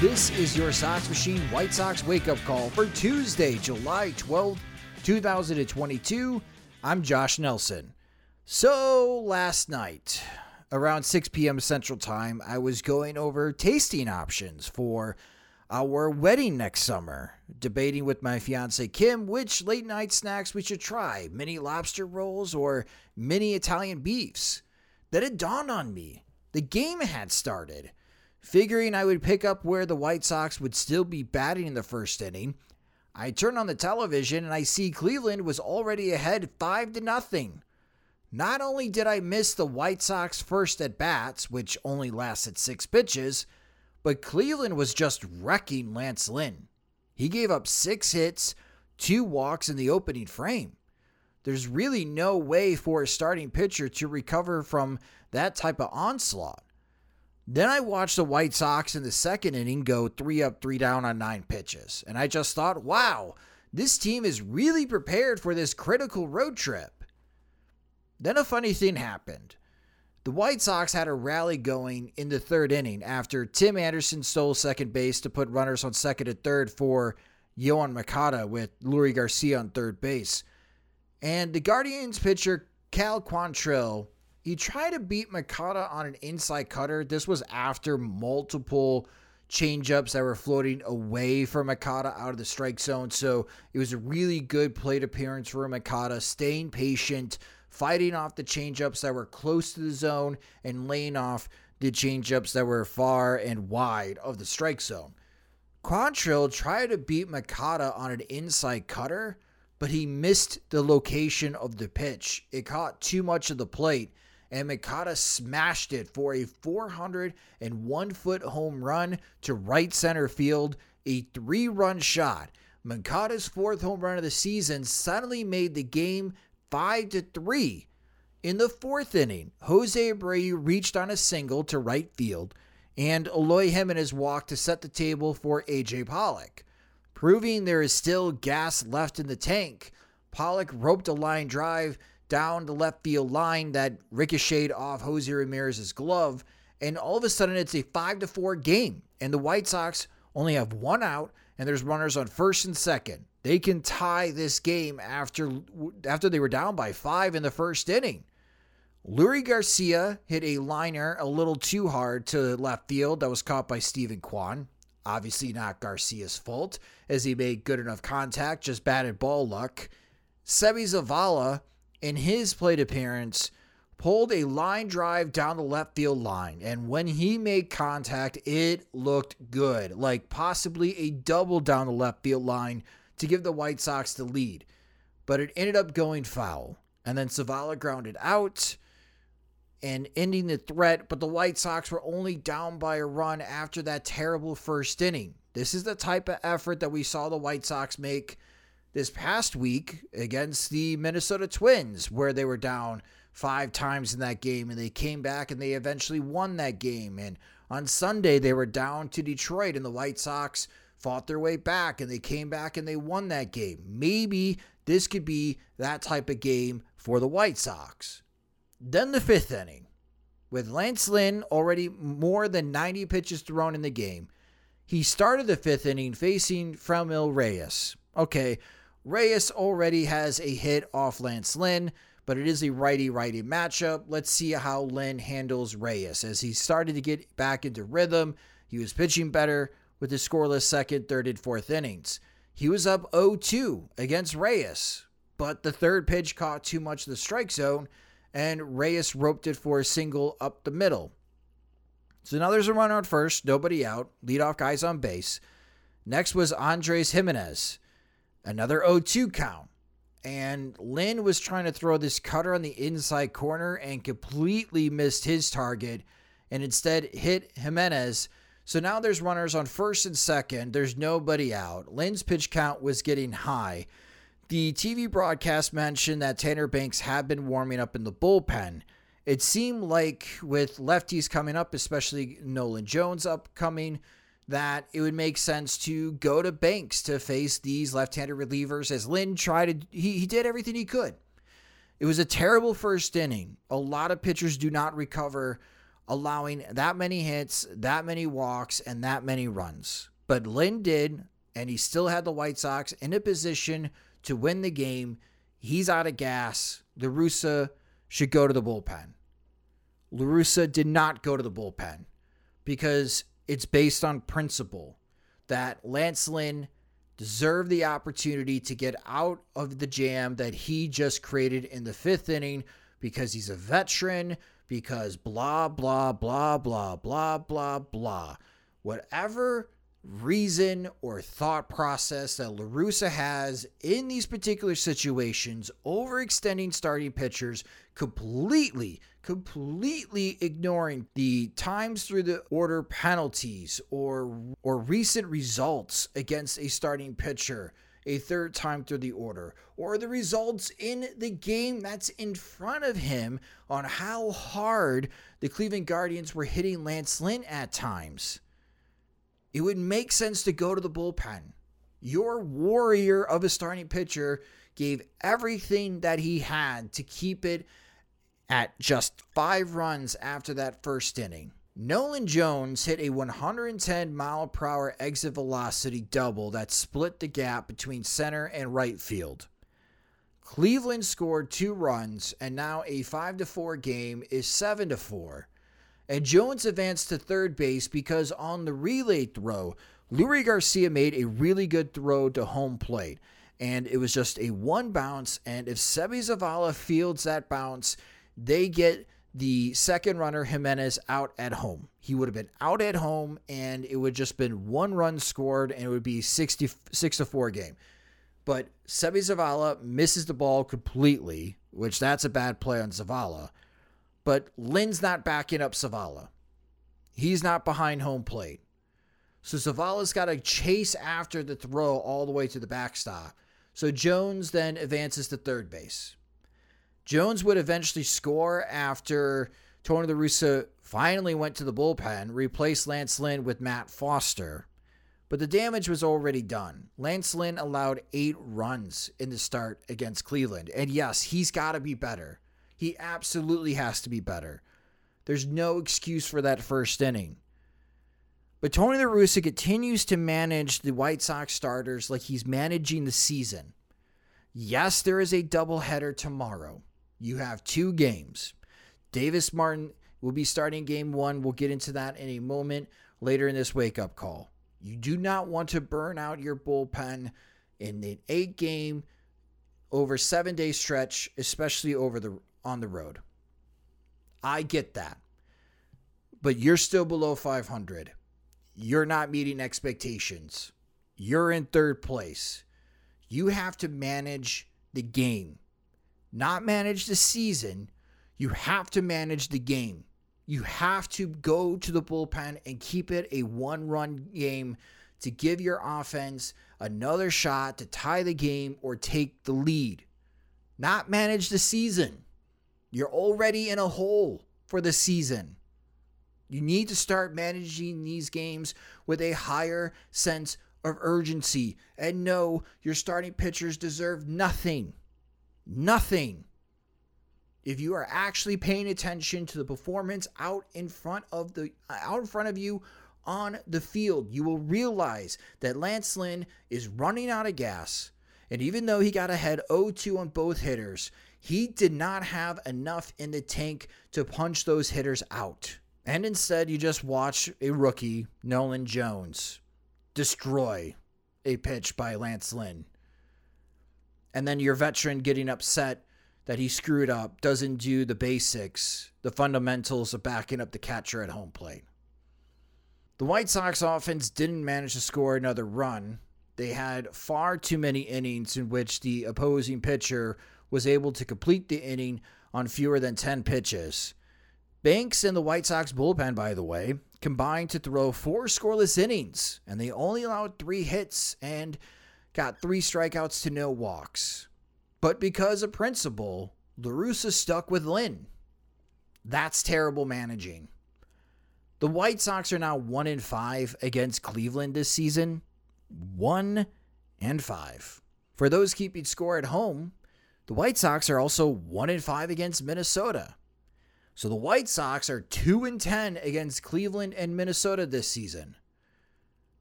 This is your Sox Machine White Sox wake up call for Tuesday, July 12th, 2022. I'm Josh Nelson. So, last night, around 6 p.m. Central Time, I was going over tasting options for our wedding next summer, debating with my fiance Kim which late night snacks we should try mini lobster rolls or mini Italian beefs. Then it dawned on me the game had started. Figuring I would pick up where the White Sox would still be batting in the first inning, I turn on the television and I see Cleveland was already ahead 5 to nothing. Not only did I miss the White Sox first at bats, which only lasted 6 pitches, but Cleveland was just wrecking Lance Lynn. He gave up 6 hits, 2 walks in the opening frame. There's really no way for a starting pitcher to recover from that type of onslaught. Then I watched the White Sox in the second inning go three up, three down on nine pitches. And I just thought, wow, this team is really prepared for this critical road trip. Then a funny thing happened. The White Sox had a rally going in the third inning after Tim Anderson stole second base to put runners on second and third for Yoan Moncada with Leury Garcia on third base. And the Guardians pitcher Cal Quantrill he tried to beat Moncada on an inside cutter. This was after multiple changeups that were floating away from Moncada out of the strike zone. So it was a really good plate appearance for Moncada, staying patient, fighting off the changeups that were close to the zone, and laying off the changeups that were far and wide of the strike zone. Quantrill tried to beat Moncada on an inside cutter, but he missed the location of the pitch. It caught too much of the plate and Moncada smashed it for a 401 foot home run to right center field, a three run shot. Moncada's fourth home run of the season suddenly made the game 5 to 3. In the fourth inning, Jose Abreu reached on a single to right field, and Eloy Jimenez walked to set the table for AJ Pollock. Proving there is still gas left in the tank, Pollock roped a line drive down the left field line that ricocheted off Jose Ramirez's glove. And all of a sudden, it's a 5 to 4 game. And the White Sox only have one out, and there's runners on first and second. They can tie this game after, after they were down by five in the first inning. Leury Garcia hit a liner a little too hard to left field that was caught by Stephen Kwan. Obviously, not Garcia's fault, as he made good enough contact, just batted ball luck. Seby Zavala in his plate appearance, pulled a line drive down the left field line. And when he made contact, it looked good, like possibly a double down the left field line to give the White Sox the lead. But it ended up going foul. And then Zavala grounded out and ending the threat, but the White Sox were only down by a run after that terrible first inning. This is the type of effort that we saw the White Sox make this past week against the Minnesota Twins, where they were down five times in that game and they came back and they eventually won that game. And on Sunday, they were down to Detroit and the White Sox fought their way back and they came back and they won that game. Maybe this could be that type of game for the White Sox. Then the fifth inning, With Lance Lynn already more than 90 pitches thrown in the game, he started the fifth inning facing Franmil Reyes. Okay, Reyes already has a hit off Lance Lynn, but it is a righty righty matchup. Let's see how Lynn handles Reyes. As he started to get back into rhythm, he was pitching better with his scoreless second, third, and fourth innings. He was up 0 2 against Reyes, but the third pitch caught too much of the strike zone, and Reyes roped it for a single up the middle. So now there's a runner on first, nobody out, leadoff guys on base. Next was Andres Gimenez, another 0 2 count. And Lynn was trying to throw this cutter on the inside corner and completely missed his target and instead hit Gimenez. So now there's runners on first and second. There's nobody out. Lynn's pitch count was getting high. The TV broadcast mentioned that Tanner Banks had been warming up in the bullpen it seemed like with lefties coming up, especially Nolan Jones upcoming, that it would make sense to go to Banks to face these left-handed relievers as Lynn tried to he, he did everything he could. It was a terrible first inning. A lot of pitchers do not recover allowing that many hits, that many walks, and that many runs. But Lynn did, and he still had the White Sox in a position to win the game. He's out of gas. La Russa should go to the bullpen. La Russa did not go to the bullpen because it's based on principle that Lance Lynn deserved the opportunity to get out of the jam that he just created in the fifth inning because he's a veteran, because blah, blah, blah, blah, blah, blah, blah. Whatever reason or thought process that La Russa has in these particular situations, overextending starting pitchers, completely, completely ignoring the times through the order penalties or or recent results against a starting pitcher a third time through the order, or the results in the game that's in front of him on how hard the Cleveland Guardians were hitting Lance Lynn at times it would make sense to go to the bullpen. Your warrior of a starting pitcher gave everything that he had to keep it at just five runs after that first inning. Nolan Jones hit a 110 mile per hour exit velocity double that split the gap between center and right field. Cleveland scored two runs, and now a 5 to 4 game is 7 to 4. And Jones advanced to third base because on the relay throw, Leury Garcia made a really good throw to home plate. And it was just a one bounce. And if Seby Zavala fields that bounce, they get the second runner Gimenez out at home. He would have been out at home and it would just been one run scored and it would be 66 to 4 game. But Seby Zavala misses the ball completely, which that's a bad play on Zavala. But Lynn's not backing up Zavala. He's not behind home plate. So Zavala's got to chase after the throw all the way to the backstop. So Jones then advances to third base. Jones would eventually score after Tony La Russa finally went to the bullpen, replaced Lance Lynn with Matt Foster. But the damage was already done. Lance Lynn allowed eight runs in the start against Cleveland. And yes, he's got to be better. He absolutely has to be better. There's no excuse for that first inning. But Tony La Russa continues to manage the White Sox starters like he's managing the season. Yes, there is a doubleheader tomorrow. You have two games. Davis Martin will be starting game one. We'll get into that in a moment later in this wake up call. You do not want to burn out your bullpen in an eight game over seven day stretch, especially over the on the road. I get that. But you're still below 500. You're not meeting expectations. You're in third place. You have to manage the game, not manage the season. You have to manage the game. You have to go to the bullpen and keep it a one run game to give your offense another shot to tie the game or take the lead, not manage the season. You're already in a hole for the season. You need to start managing these games with a higher sense of urgency and know your starting pitchers deserve nothing. Nothing. if you are actually paying attention to the performance out in front of the out in front of you on the field, you will realize that Lance Lynn is running out of gas. And even though he got ahead 0-2 on both hitters, he did not have enough in the tank to punch those hitters out. And instead, you just watch a rookie, Nolan Jones, destroy a pitch by Lance Lynn. And then your veteran getting upset that he screwed up, doesn't do the basics, the fundamentals of backing up the catcher at home plate. The White Sox offense didn't manage to score another run. They had far too many innings in which the opposing pitcher was able to complete the inning on fewer than 10 pitches. Banks and the White Sox bullpen, by the way, combined to throw four scoreless innings, and they only allowed three hits and got three strikeouts to no walks. But because of principle, La Russa stuck with Lynn. That's terrible managing. The White Sox are now 1 in 5 against Cleveland this season. 1 and 5. For those keeping score at home, the White Sox are also 1 in 5 against Minnesota. So the White Sox are 2 and 10 against Cleveland and Minnesota this season.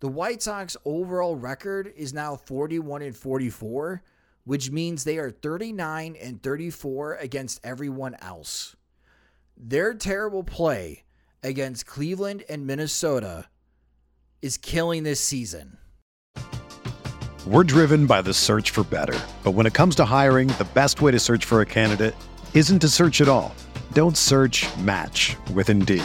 The White Sox overall record is now 41 and 44, which means they are 39 and 34 against everyone else. Their terrible play against Cleveland and Minnesota is killing this season. We're driven by the search for better. But when it comes to hiring, the best way to search for a candidate isn't to search at all. Don't search match with Indeed.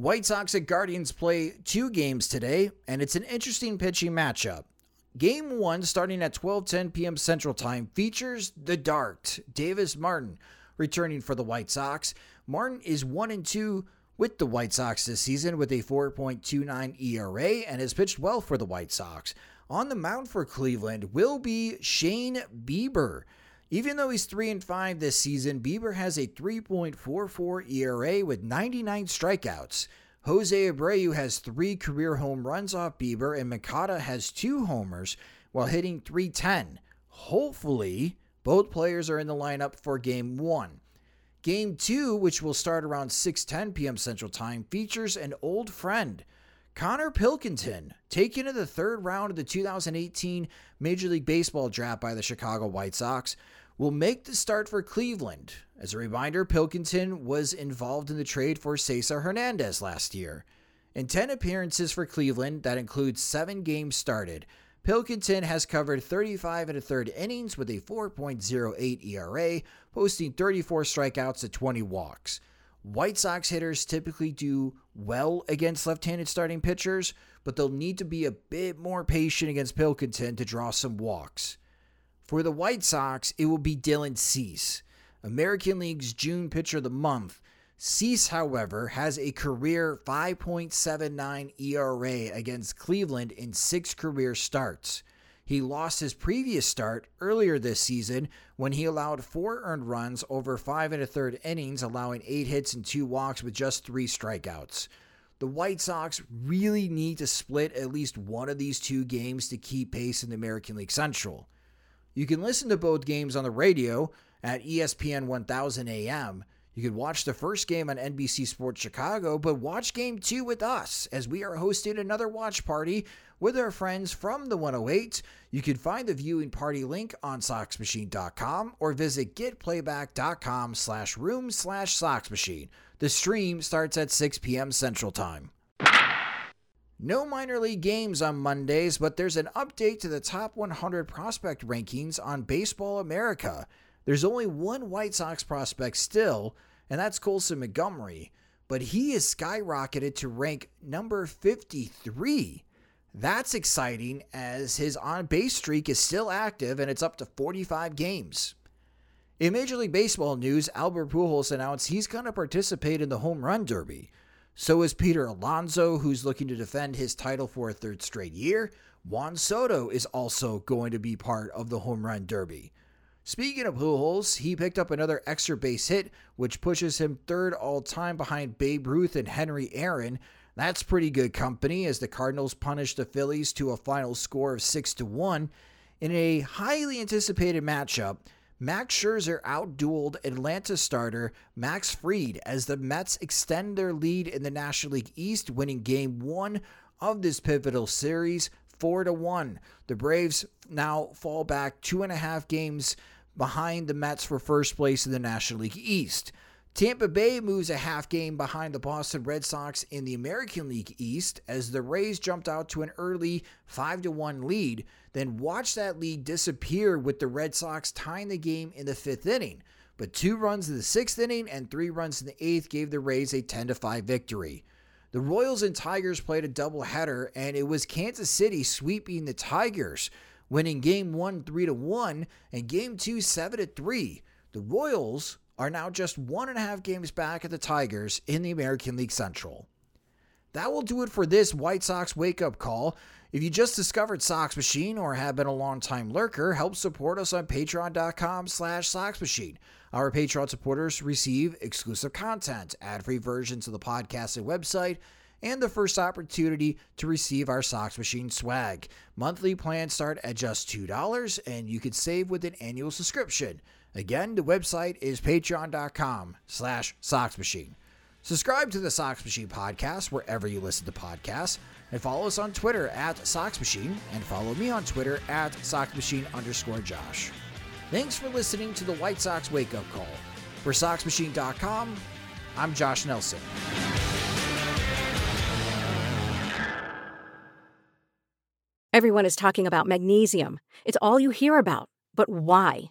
White Sox and Guardians play two games today, and it's an interesting pitching matchup. Game one, starting at 12:10 p.m. Central Time, features the Dart, Davis Martin, returning for the White Sox. Martin is one and two with the White Sox this season with a 4.29 ERA and has pitched well for the White Sox. On the mound for Cleveland will be Shane Bieber. Even though he's 3 and 5 this season, Bieber has a 3.44 ERA with 99 strikeouts. Jose Abreu has 3 career home runs off Bieber and Moncada has 2 homers while hitting 310. Hopefully, both players are in the lineup for game 1. Game 2, which will start around 6:10 p.m. Central Time, features an old friend, Connor Pilkington, taken in the third round of the 2018 Major League Baseball draft by the Chicago White Sox will make the start for Cleveland. As a reminder, Pilkington was involved in the trade for Cesar Hernandez last year. In 10 appearances for Cleveland, that includes 7 games started, Pilkington has covered 35 and a third innings with a 4.08 ERA, posting 34 strikeouts to 20 walks. White Sox hitters typically do well against left handed starting pitchers, but they'll need to be a bit more patient against Pilkington to draw some walks. For the White Sox, it will be Dylan Cease, American League's June Pitcher of the Month. Cease, however, has a career 5.79 ERA against Cleveland in six career starts. He lost his previous start earlier this season when he allowed four earned runs over five and a third innings, allowing eight hits and two walks with just three strikeouts. The White Sox really need to split at least one of these two games to keep pace in the American League Central. You can listen to both games on the radio at ESPN 1000 AM. You can watch the first game on NBC Sports Chicago, but watch game two with us as we are hosting another watch party with our friends from the 108. You can find the viewing party link on soxmachine.com or visit getplayback.com slash room slash soxmachine. The stream starts at 6 p.m. Central Time. No minor league games on Mondays, but there's an update to the top 100 prospect rankings on Baseball America. There's only one White Sox prospect still, and that's Colson Montgomery, but he is skyrocketed to rank number 53. That's exciting as his on base streak is still active and it's up to 45 games. In Major League Baseball news, Albert Pujols announced he's going to participate in the Home Run Derby. So is Peter Alonso, who's looking to defend his title for a third straight year. Juan Soto is also going to be part of the Home Run Derby. Speaking of Pujols, he picked up another extra base hit, which pushes him third all time behind Babe Ruth and Henry Aaron. That's pretty good company as the Cardinals punished the Phillies to a final score of 6 to 1 in a highly anticipated matchup. Max Scherzer outdueled Atlanta starter Max Fried as the Mets extend their lead in the National League East, winning game one of this pivotal series, four to one. The Braves now fall back two and a half games behind the Mets for first place in the National League East. Tampa Bay moves a half game behind the Boston Red Sox in the American League East as the Rays jumped out to an early 5 to 1 lead, then watched that lead disappear with the Red Sox tying the game in the 5th inning. But two runs in the 6th inning and 3 runs in the 8th gave the Rays a 10 to 5 victory. The Royals and Tigers played a doubleheader and it was Kansas City sweeping the Tigers, winning game 1 3 to 1 and game 2 7 to 3. The Royals are now just one and a half games back at the Tigers in the American League Central. That will do it for this White Sox wake up call. If you just discovered Sox Machine or have been a long-time lurker, help support us on patreon.com slash soxmachine. Our Patreon supporters receive exclusive content, ad-free versions of the podcast and website, and the first opportunity to receive our Sox Machine swag. Monthly plans start at just $2, and you can save with an annual subscription. Again, the website is patreon.com slash soxmachine. Subscribe to the Sox Machine podcast wherever you listen to podcasts, and follow us on Twitter at Sox Machine, and follow me on Twitter at Sox Machine underscore Josh. Thanks for listening to the White Sox Wake Up Call. For SoxMachine.com, I'm Josh Nelson. Everyone is talking about magnesium. It's all you hear about. But why?